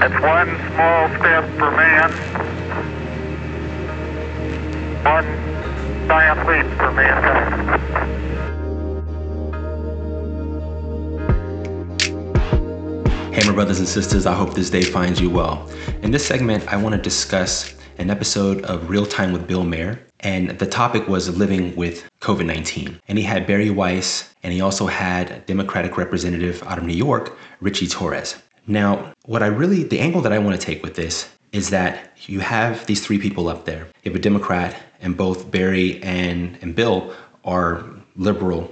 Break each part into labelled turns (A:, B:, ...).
A: It's one small step for man, one giant leap for mankind.
B: Hey, my brothers and sisters, I hope this day finds you well. In this segment, I want to discuss an episode of Real Time with Bill Maher, and the topic was living with COVID 19. And he had Bari Weiss, and he also had Democratic representative out of New York, Richie Torres. Now, what I really, the angle that I want to take with this is that you have these three people up there. You have a Democrat, and both Bari and, and Bill are liberal,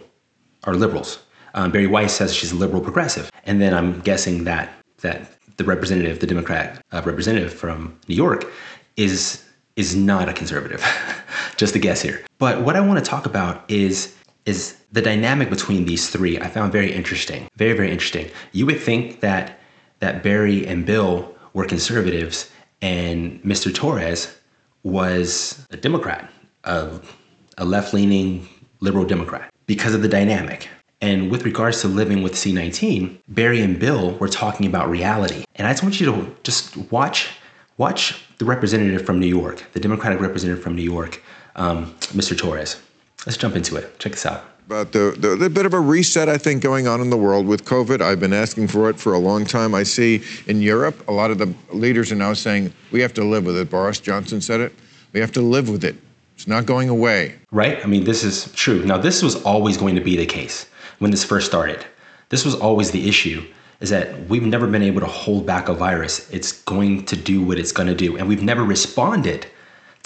B: are liberals. Um, Bari Weiss says she's a liberal progressive, and then I'm guessing that that the representative, the Democrat uh, representative from New York, is is not a conservative. Just a guess here. But what I want to talk about is is the dynamic between these three. I found very interesting, very very interesting. You would think that that Bari and Bill were conservatives, and Mr. Torres was a Democrat, a, a left leaning liberal Democrat, because of the dynamic. And with regards to living with C19, Bari and Bill were talking about reality. And I just want you to just watch watch the representative from New York, the Democratic representative from New York, um, Mr. Torres. Let's jump into it. Check this out.
C: About the, the, the bit of a reset, I think, going on in the world with COVID. I've been asking for it for a long time. I see in Europe, a lot of the leaders are now saying we have to live with it. Boris Johnson said it. We have to live with it. It's not going away.
B: Right? I mean, this is true. Now, this was always going to be the case when this first started. This was always the issue is that we've never been able to hold back a virus. It's going to do what it's going to do. And we've never responded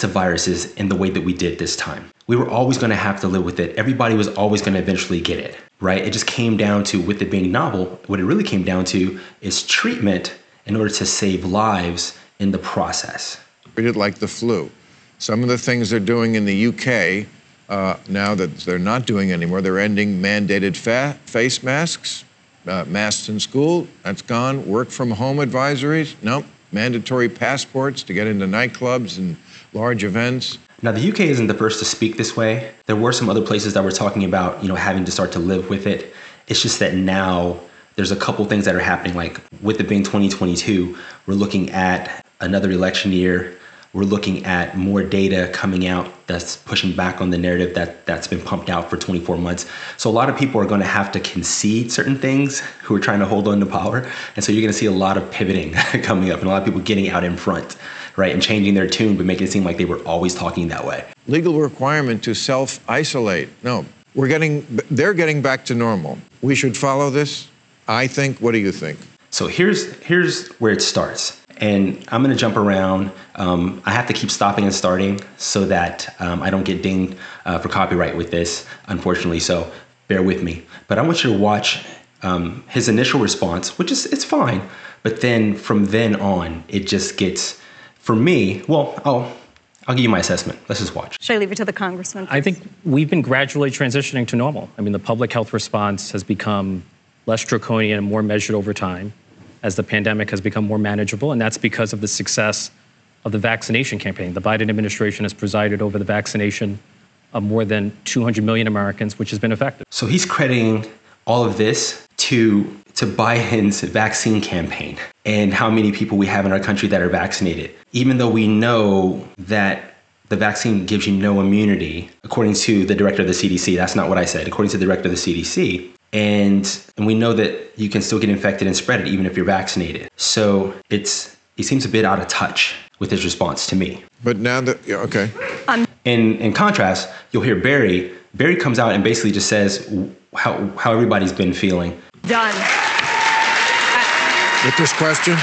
B: to viruses in the way that we did this time. We were always going to have to live with it. Everybody was always going to eventually get it, right? It just came down to, with it being novel, what it really came down to is treatment in order to save lives in the process.
C: Treat it like the flu. Some of the things they're doing in the UK uh, now that they're not doing anymore. They're ending mandated fa- face masks, uh, masks in school. That's gone. Work from home advisories. Nope. Mandatory passports to get into nightclubs and large events.
B: Now, the UK isn't the first to speak this way. There were some other places that were talking about, you know, having to start to live with it. It's just that now there's a couple things that are happening. Like with it being 2022, we're looking at another election year we're looking at more data coming out that's pushing back on the narrative that that's been pumped out for 24 months. So a lot of people are going to have to concede certain things who are trying to hold on to power, and so you're going to see a lot of pivoting coming up, and a lot of people getting out in front, right, and changing their tune, but making it seem like they were always talking that way.
C: Legal requirement to self-isolate. No, we're getting they're getting back to normal. We should follow this. I think. What do you think?
B: So here's here's where it starts and I'm going to jump around. Um, I have to keep stopping and starting so that um, I don't get dinged uh, for copyright with this, unfortunately. So bear with me. But I want you to watch um, his initial response, which is it's fine. But then from then on, it just gets, for me, well, I'll, I'll give you my assessment. Let's just watch.
D: Should I leave it to the congressman?
E: Please? I think we've been gradually transitioning to normal. I mean, the public health response has become less draconian and more measured over time as the pandemic has become more manageable, and that's because of the success of the vaccination campaign. The Biden administration has presided over the vaccination of more than 200 million Americans, which has been effective.
B: So he's crediting all of this to to Biden's vaccine campaign and how many people we have in our country that are vaccinated. Even though we know that the vaccine gives you no immunity, according to the director of the CDC, that's not what I said. According to the director of the CDC, and and we know that you can still get infected and spread it even if you're vaccinated. So it's he seems a bit out of touch with his response to me.
C: But now that yeah, okay.
B: Um, in in contrast, you'll hear Bari. Bari comes out and basically just says how how everybody's been feeling.
D: Done.
C: With this question?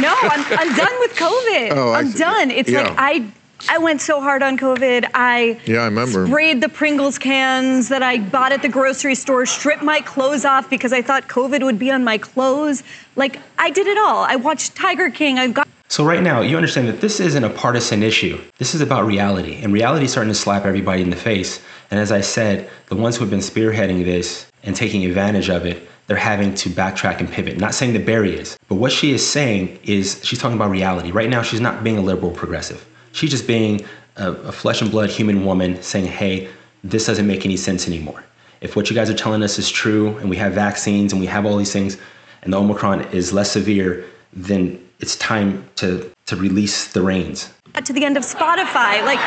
D: No, I'm, I'm done with COVID.
C: Oh,
D: I'm done. It's yeah. like I I went so hard on COVID. I
C: yeah, I remember.
D: sprayed the Pringles cans that I bought at the grocery store, stripped my clothes off because I thought COVID would be on my clothes. Like I did it all. I watched Tiger King. I got.
B: So right now, you understand that this isn't a partisan issue. This is about reality, and reality is starting to slap everybody in the face. And as I said, the ones who have been spearheading this and taking advantage of it, they're having to backtrack and pivot. Not saying that Bari is, but what she is saying is she's talking about reality. Right now, she's not being a liberal progressive. She's just being a, a flesh and blood human woman saying, hey, this doesn't make any sense anymore. If what you guys are telling us is true and we have vaccines and we have all these things and the Omicron is less severe, then it's time to to release the reins.
D: To the end of Spotify, like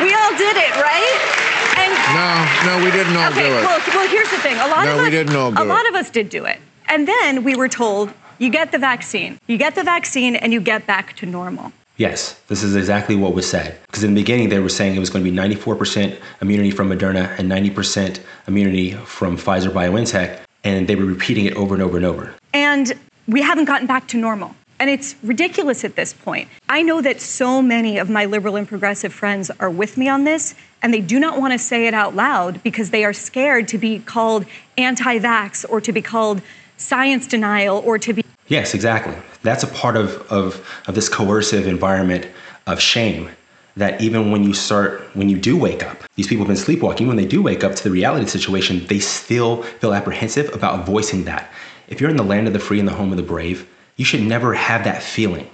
D: we all did it, right? And
C: No, no, we didn't all
D: okay,
C: do it.
D: well, well, here's the thing. A lot
C: No,
D: of us,
C: we didn't all do
D: a lot
C: it.
D: of us did do it, and then we were told, you get the vaccine, you get the vaccine, and you get back to normal.
B: Yes, this is exactly what was said. Because in the beginning, they were saying it was going to be 94% immunity from Moderna and 90% immunity from Pfizer BioNTech, and they were repeating it over and over and over.
D: And we haven't gotten back to normal. And it's ridiculous at this point. I know that so many of my liberal and progressive friends are with me on this, and they do not want to say it out loud because they are scared to be called anti vax or to be called science denial or to be.
B: Yes, exactly. That's a part of, of, of this coercive environment of shame that even when you start, when you do wake up, these people have been sleepwalking, when they do wake up to the reality situation, they still feel apprehensive about voicing that. If you're in the land of the free and the home of the brave, you should never have that feeling.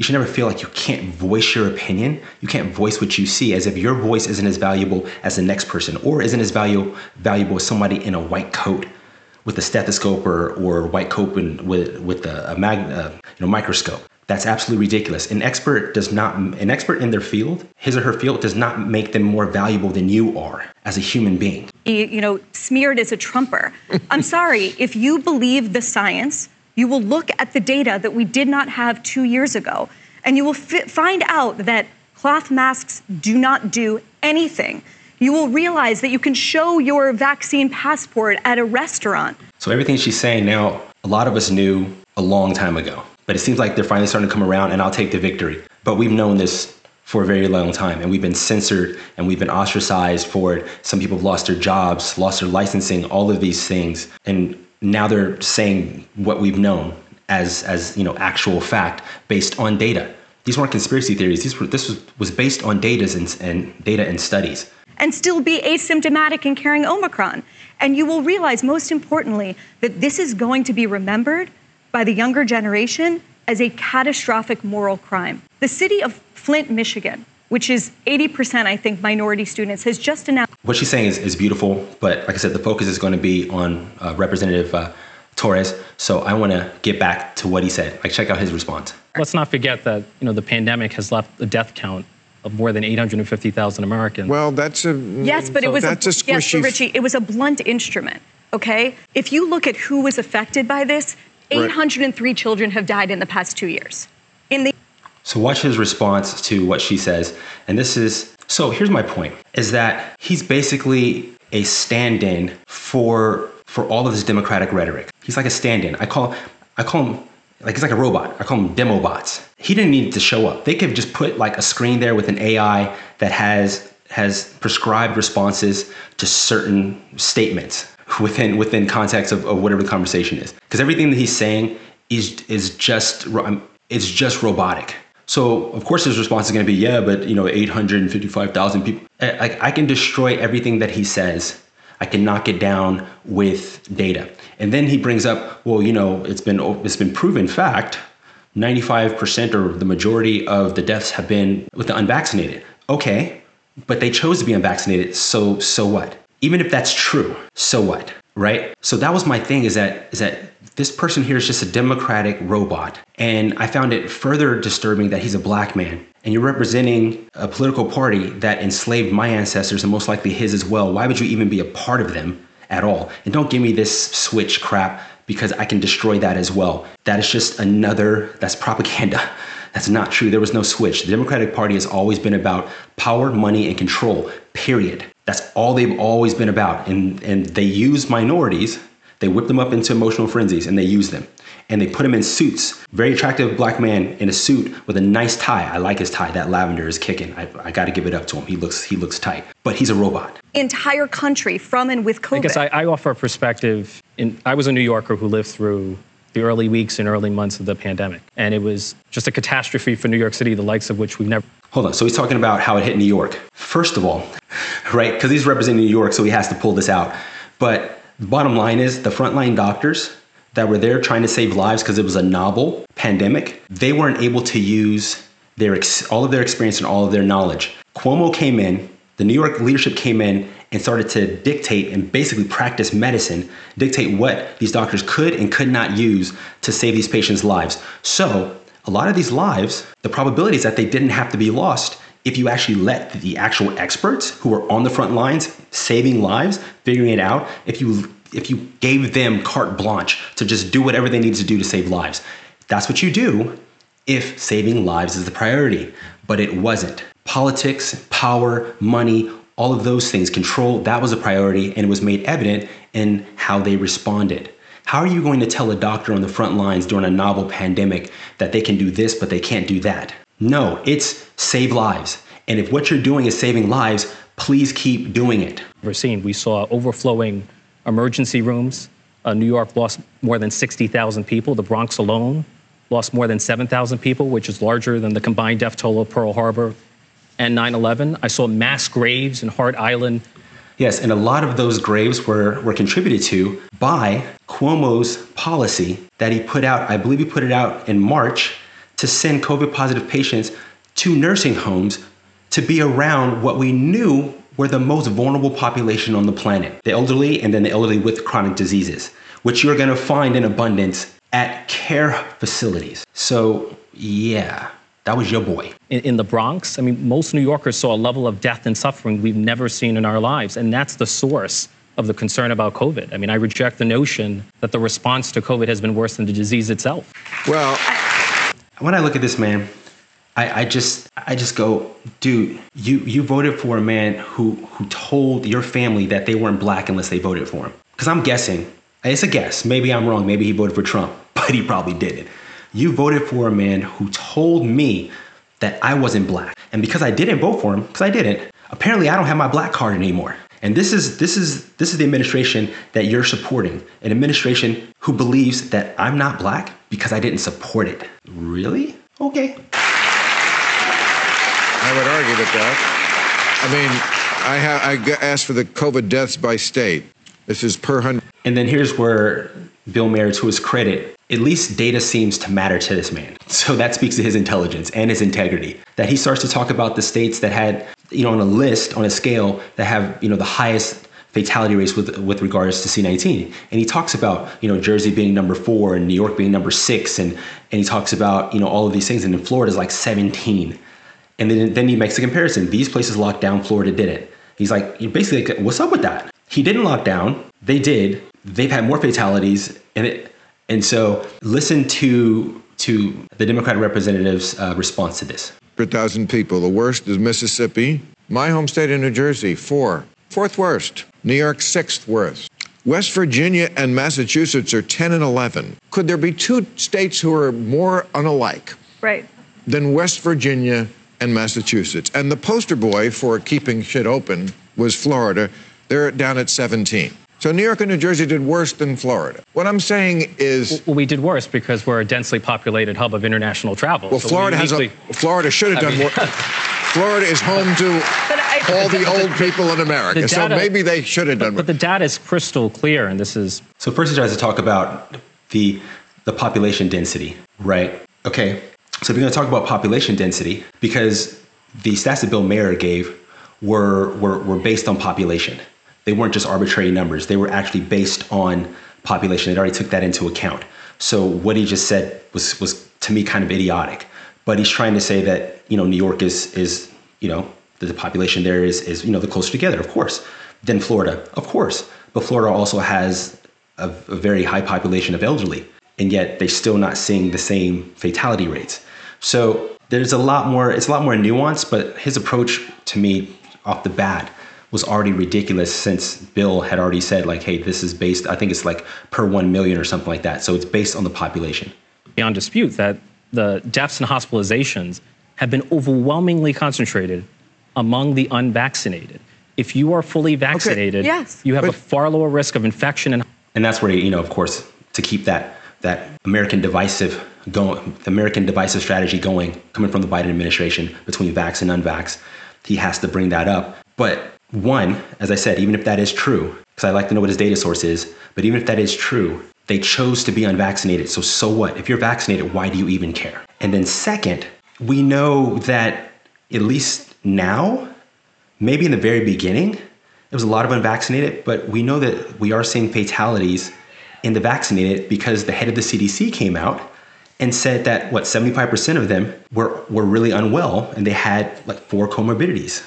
B: You should never feel like you can't voice your opinion. You can't voice what you see as if your voice isn't as valuable as the next person or isn't as value, valuable as somebody in a white coat with a stethoscope or, or white coat and with, with a, a mag, uh, you know, microscope. That's absolutely ridiculous. An expert does not, an expert in their field, his or her field, does not make them more valuable than you are as a human being.
D: you know, smeared as a trumper. I'm sorry, if you believe the science, you will look at the data that we did not have two years ago, and you will fi- find out that cloth masks do not do anything. You will realize that you can show your vaccine passport at a restaurant.
B: So everything she's saying now, a lot of us knew a long time ago. But it seems like they're finally starting to come around and I'll take the victory. But we've known this for a very long time and we've been censored and we've been ostracized for it. Some people have lost their jobs, lost their licensing, all of these things. And now they're saying what we've known as as you know actual fact based on data. These weren't conspiracy theories. These were this was, was based on data and, and data and studies.
D: and still be asymptomatic and carrying Omicron. And you will realize, most importantly, that this is going to be remembered by the younger generation as a catastrophic moral crime. The city of Flint, Michigan, which is 80%, I think, minority students, has just announced.
B: What she's saying is, is beautiful, but like I said, the focus is going to be on uh, Representative uh, Torres. So I want to get back to what he said. Like, check out his response.
E: Let's not forget that you know the pandemic has left a death count of more than 850,000 Americans.
C: Well, that's a
D: Yes, but it was
C: that's
D: a,
C: a
D: yes,
C: squishy.
D: but Richie, it was a blunt instrument. Okay, if you look at who was affected by this,
C: Right.
D: 803 children have died in the past two years. In the
B: So watch his response to what she says. And this is so here's my point is that he's basically a stand-in for for all of this democratic rhetoric. He's like a stand-in. I call I call him like he's like a robot. I call him demo bots. He didn't need to show up. They could just put like a screen there with an AI that has has prescribed responses to certain statements within within context of, of whatever the conversation is. Because everything that he's saying is is just um, it's just robotic. So of course his response is going to be yeah, but you know 855,000 people. Like I can destroy everything that he says. I can knock it down with data. And then he brings up, well, you know, it's been it's been proven fact 95% or the majority of the deaths have been with the unvaccinated. Okay, but they chose to be unvaccinated, so so what? Even if that's true, so what? Right? So that was my thing is that is that this person here is just a democratic robot. And I found it further disturbing that he's a black man and you're representing a political party that enslaved my ancestors and most likely his as well. Why would you even be a part of them at all? And don't give me this switch crap because I can destroy that as well. That is just another, that's propaganda. That's not true. There was no switch. The Democratic Party has always been about power, money, and control, period. That's all they've always been about. And, and they use minorities, they whip them up into emotional frenzies, and they use them. And they put them in suits. Very attractive black man in a suit with a nice tie. I like his tie. That lavender is kicking. I, I got to give it up to him. He looks he looks tight. But he's a robot.
D: entire country from and with COVID.
E: I guess I, I offer a perspective. In, I was a New Yorker who lived through the early weeks and early months of the pandemic, and it was just a catastrophe for New York City, the likes of which we've never.
B: Hold on. So he's talking about how it hit New York. First of all, right? Because he's representing New York, so he has to pull this out. But the bottom line is the frontline doctors that were there trying to save lives because it was a novel pandemic, they weren't able to use their ex- all of their experience and all of their knowledge. Cuomo came in, the New York leadership came in and started to dictate and basically practice medicine, dictate what these doctors could and could not use to save these patients' lives. So a lot of these lives, the probability is that they didn't have to be lost if you actually let the actual experts who are on the front lines saving lives, figuring it out, if you if you gave them carte blanche to just do whatever they need to do to save lives. That's what you do if saving lives is the priority, but it wasn't. Politics, power, money, all of those things, control, that was a priority and it was made evident in how they responded. How are you going to tell a doctor on the front lines during a novel pandemic that they can do this, but they can't do that? No, it's save lives. And if what you're doing is saving lives, please keep doing it.
E: We're seeing, we saw overflowing emergency rooms. Uh, New York lost more than 60,000 people. The Bronx alone lost more than 7,000 people, which is larger than the combined death toll of Pearl Harbor and 9 11. I saw mass graves in Hart Island.
B: Yes, and a lot of those graves were, were contributed to by Cuomo's policy that he put out, I believe he put it out in March, to send COVID positive patients to nursing homes to be around what we knew were the most vulnerable population on the planet the elderly and then the elderly with chronic diseases, which you're going to find in abundance at care facilities. So, yeah, that was your boy.
E: In, in, the Bronx, I mean, most New Yorkers saw a level of death and suffering we've never seen in our lives. And that's the source of the concern about COVID. I mean, I reject the notion that the response to COVID has been worse than the disease itself.
C: Well,
B: when I look at this man, I, I just I just go, dude, you you voted for a man who who told your family that they weren't black unless they voted for him. Because I'm guessing, it's a guess. Maybe I'm wrong. Maybe he voted for Trump, but he probably didn't. You voted for a man who told me that I wasn't black. And because I didn't vote for him, because I didn't, apparently I don't have my black card anymore. And this is this is this is the administration that you're supporting. An administration who believes that I'm not black because I didn't support it. Really? Okay.
C: I would argue with that. I mean, I, ha- I asked for the COVID deaths by state. This is per hundred.
B: And then here's where Bill Maher, to his credit, at least data seems to matter to this man. So that speaks to his intelligence and his integrity. That he starts to talk about the states that had, you know, on a list, on a scale, that have, you know, the highest fatality rates with with regards to C19. And he talks about, you know, Jersey being number four and New York being number six, and and he talks about, you know, all of these things. And in Florida is like 17. And then then he makes a comparison. These places locked down, Florida didn't. He's like, basically, like, what's up with that? He didn't lock down. They did. They've had more fatalities, and it and so listen to to the Democratic representative's uh, response to this.
C: 100,000 people. The worst is Mississippi. My home state of New Jersey, four. Fourth worst. New York, sixth worst. West Virginia and Massachusetts are 10 and 11. Could there be two states who are more unalike
D: right.
C: than West Virginia and Massachusetts? And the poster boy for keeping shit open was Florida. They're down at 17. So New York and New Jersey did worse than Florida. What I'm saying is,
E: well, we did worse because we're a densely populated hub of international travel.
C: Well, so Florida we uniquely, has a, Florida should have done mean, more. Florida is home to I, all the old people in America, data, so maybe they should have done.
E: But, but the data is crystal clear, and this is.
B: So first, he tries to talk about the the population density, right? Okay, so we're going to talk about population density because the stats that Bill Maher gave were were, were based on population they weren't just arbitrary numbers. They were actually based on population. They already took that into account. So what he just said was was to me kind of idiotic. But he's trying to say that you know New York is is you know the population there is is you know the closer together, of course, than Florida, of course. But Florida also has a, a very high population of elderly, and yet they're still not seeing the same fatality rates. So there's a lot more. It's a lot more nuanced. But his approach to me off the bat was already ridiculous since Bill had already said like, hey, this is based. I think it's like per one million or something like that. So it's based on the population.
E: Beyond dispute that the deaths and hospitalizations have been overwhelmingly concentrated among the unvaccinated. If you are fully vaccinated,
D: okay. yes.
E: you have but, a far lower risk of infection and
B: and that's where you know, of course, to keep that that American divisive going, the American divisive strategy going, coming from the Biden administration between vax and unvax, he has to bring that up. But one, as I said, even if that is true, because I like to know what his data source is, but even if that is true, they chose to be unvaccinated. So, so what? If you're vaccinated, why do you even care? And then, second, we know that at least now, maybe in the very beginning, it was a lot of unvaccinated, but we know that we are seeing fatalities in the vaccinated because the head of the CDC came out and said that what 75% of them were were really unwell and they had like four comorbidities,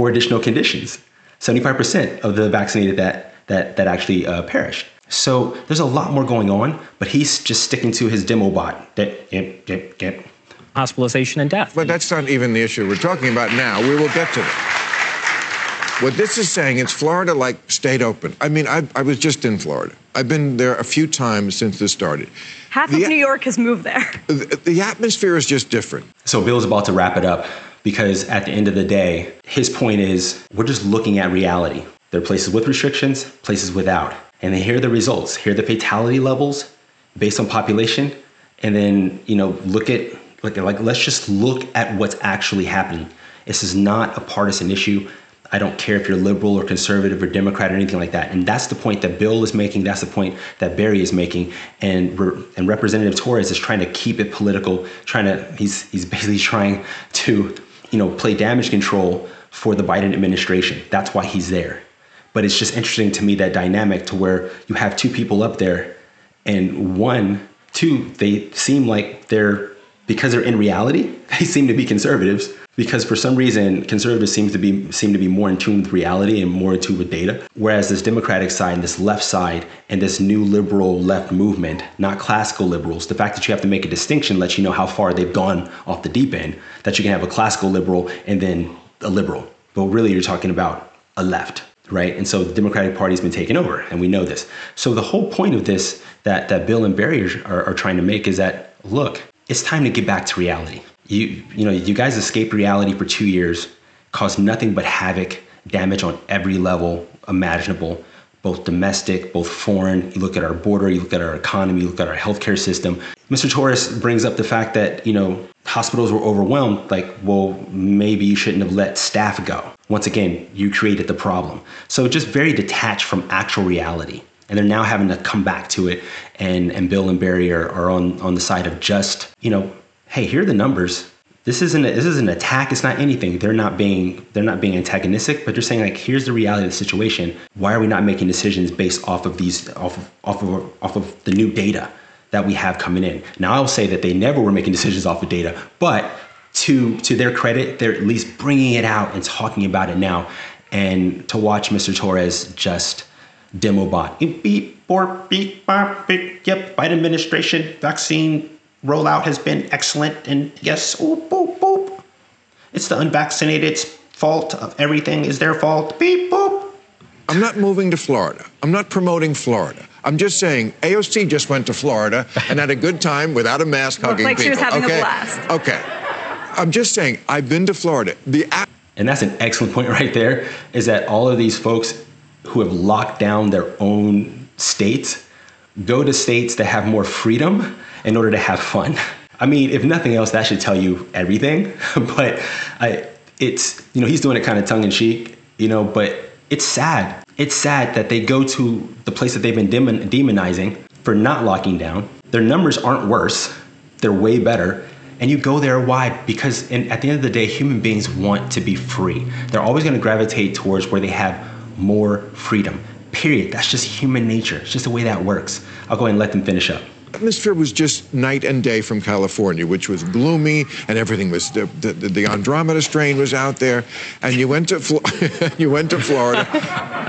B: four additional conditions. 75% of the vaccinated that that that actually uh, perished. So there's a lot more going on, but he's just sticking to his demo bot. That yep, yep, yep.
E: Hospitalization and death.
C: But that's not even the issue we're talking about now. We will get to that. What this is saying it's Florida like stayed open. I mean, I, I was just in Florida. I've been there a few times since this started.
D: Half
C: The-
D: of New York has moved there.
C: The, the atmosphere is just different.
B: So Bill's about to wrap it up because at the end of the day, his point is we're just looking at reality. There are places with restrictions, places without. And then here are the results. Here are the fatality levels based on population. And then, you know, look at like like let's just look at what's actually happening. This is not a partisan issue. I don't care if you're liberal or conservative or Democrat or anything like that. And that's the point that Bill is making. That's the point that Bari is making. And and Representative Torres is trying to keep it political. Trying to he's he's basically trying to you know play damage control for the Biden administration. That's why he's there. But it's just interesting to me that dynamic to where you have two people up there, and one, two, they seem like they're because they're in reality, they seem to be conservatives because for some reason conservatives seem to be seem to be more in tune with reality and more in tune with data whereas this democratic side and this left side and this new liberal left movement not classical liberals the fact that you have to make a distinction lets you know how far they've gone off the deep end that you can have a classical liberal and then a liberal but really you're talking about a left right? And so the Democratic Party's been taken over, and we know this. So the whole point of this that that Bill and Bari are, are trying to make is that look, it's time to get back to reality. You you know you guys escaped reality for two years, caused nothing but havoc, damage on every level imaginable, both domestic, both foreign. You look at our border, you look at our economy, you look at our healthcare system. Mr. Torres brings up the fact that you know hospitals were overwhelmed. Like, well, maybe you shouldn't have let staff go. Once again, you created the problem. So just very detached from actual reality. And they're now having to come back to it. And, and Bill and Bari are, are on, on the side of just, you know, hey, here are the numbers. This isn't a, this is an attack. It's not anything. They're not being they're not being antagonistic, but they're saying like, here's the reality of the situation. Why are we not making decisions based off of these off of off of off of the new data that we have coming in? Now I'll say that they never were making decisions off of data, but to to their credit, they're at least bringing it out and talking about it now. And to watch Mr. Torres just demo bot beep beep borp beep beep yep Biden administration vaccine rollout has been excellent and yes oop boop boop it's the unvaccinated's fault of everything is their fault beep boop
C: I'm not moving to Florida. I'm not promoting Florida. I'm just saying AOC just went to Florida and had a good time without a mask
D: Looked
C: hugging
D: like she was
C: people.
D: having a
C: okay?
D: blast.
C: Okay. I'm just saying I've been to Florida. The app
B: And that's an excellent point right there is that all of these folks who have locked down their own states go to states that have more freedom in order to have fun. I mean, if nothing else, that should tell you everything. but I, it's, you know, he's doing it kind of tongue in cheek, you know, but it's sad. It's sad that they go to the place that they've been demon- demonizing for not locking down. Their numbers aren't worse, they're way better. And you go there, why? Because in, at the end of the day, human beings want to be free. They're always going to gravitate towards where they have more freedom. Period. That's just human nature. It's just the way that works. I'll go ahead and let them finish up.
C: Atmosphere was just night and day from California, which was gloomy and everything was the, the, the Andromeda strain was out there, and you went to Flo- you went to Florida,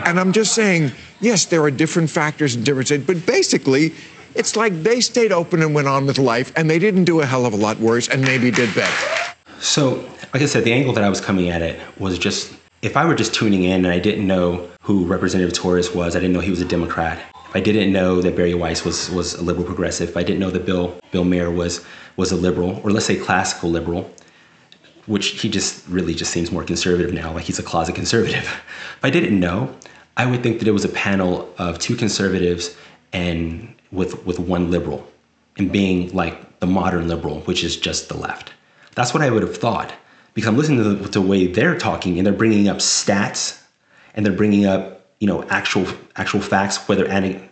C: and I'm just saying, yes, there are different factors in different states, but basically. It's like they stayed open and went on with life, and they didn't do a hell of a lot worse, and maybe did better.
B: So, like I said, the angle that I was coming at it was just if I were just tuning in and I didn't know who Representative Torres was, I didn't know he was a Democrat. I didn't know that Bari Weiss was was a liberal progressive, I didn't know that Bill Bill Maher was was a liberal, or let's say classical liberal, which he just really just seems more conservative now, like he's a closet conservative. If I didn't know, I would think that it was a panel of two conservatives and with with one liberal, and being like the modern liberal, which is just the left. That's what I would have thought because I'm listening to the, to the way they're talking and they're bringing up stats and they're bringing up you know actual actual facts, whether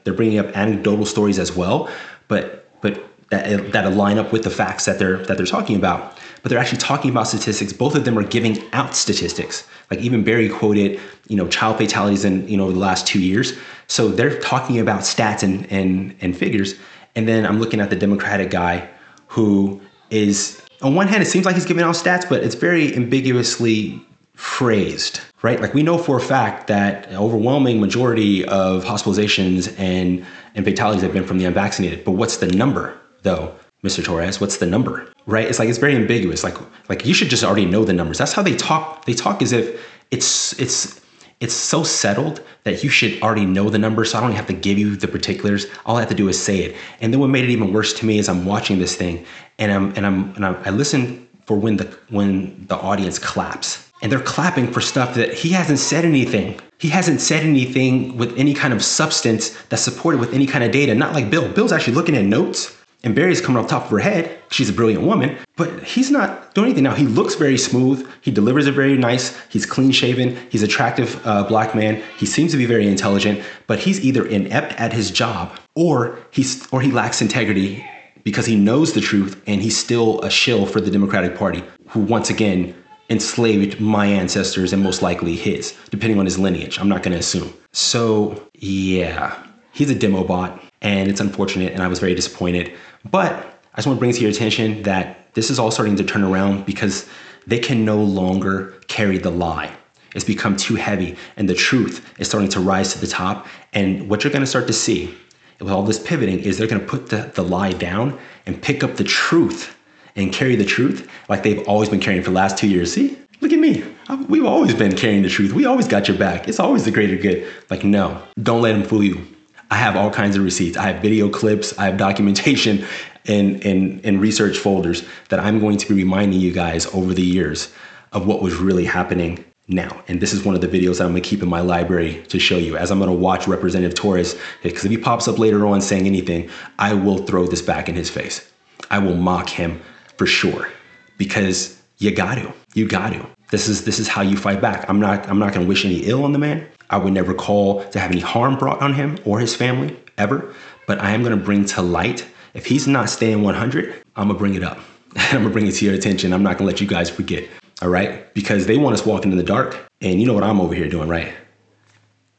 B: they're bringing up anecdotal stories as well, but but that that line up with the facts that they're that they're talking about. But they're actually talking about statistics. Both of them are giving out statistics. Like even Bari quoted, you know, child fatalities in you know over the last two years. So they're talking about stats and and and figures. And then I'm looking at the Democratic guy who is, on one hand, it seems like he's giving out stats, but it's very ambiguously phrased, right? Like we know for a fact that overwhelming majority of hospitalizations and, and fatalities have been from the unvaccinated. But what's the number, though, Mr. Torres? What's the number? Right? It's like it's very ambiguous. Like like you should just already know the numbers. That's how they talk. They talk as if it's it's it's so settled that you should already know the numbers. So I don't have to give you the particulars. All I have to do is say it. And then what made it even worse to me is I'm watching this thing and I'm and I'm and I'm, I listen for when the when the audience claps and they're clapping for stuff that he hasn't said anything. He hasn't said anything with any kind of substance that's supported with any kind of data. Not like Bill. Bill's actually looking at notes, and Bari's coming off top of her head. She's a brilliant woman, but he's not doing anything now. He looks very smooth. He delivers it very nice. He's clean shaven. He's attractive uh, black man. He seems to be very intelligent, but he's either inept at his job or he's or he lacks integrity because he knows the truth and he's still a shill for the Democratic Party, who once again enslaved my ancestors and most likely his, depending on his lineage. I'm not going to assume. So, yeah, he's a demo bot, and it's unfortunate, and I was very disappointed. But I just want to bring to your attention that this is all starting to turn around because they can no longer carry the lie. It's become too heavy, and the truth is starting to rise to the top. And what you're going to start to see with all this pivoting is they're going to put the, the lie down and pick up the truth and carry the truth like they've always been carrying for the last two years. See, look at me. We've always been carrying the truth. We always got your back. It's always the greater good. Like, no, don't let them fool you. I have all kinds of receipts. I have video clips. I have documentation and, and, and research folders that I'm going to be reminding you guys over the years of what was really happening now. And this is one of the videos that I'm gonna keep in my library to show you as I'm gonna watch Representative Torres, because if he pops up later on saying anything, I will throw this back in his face. I will mock him for sure because you got to. You got to. This is this is how you fight back. I'm not I'm not going to wish any ill on the man. I would never call to have any harm brought on him or his family ever, but I am going to bring to light if he's not staying 100, I'm going to bring it up. I'm going to bring it to your attention. I'm not going to let you guys forget. All right? Because they want us walking in the dark, and you know what I'm over here doing, right?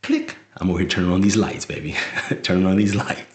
B: Click. I'm over here turning on these lights, baby. turning on these lights.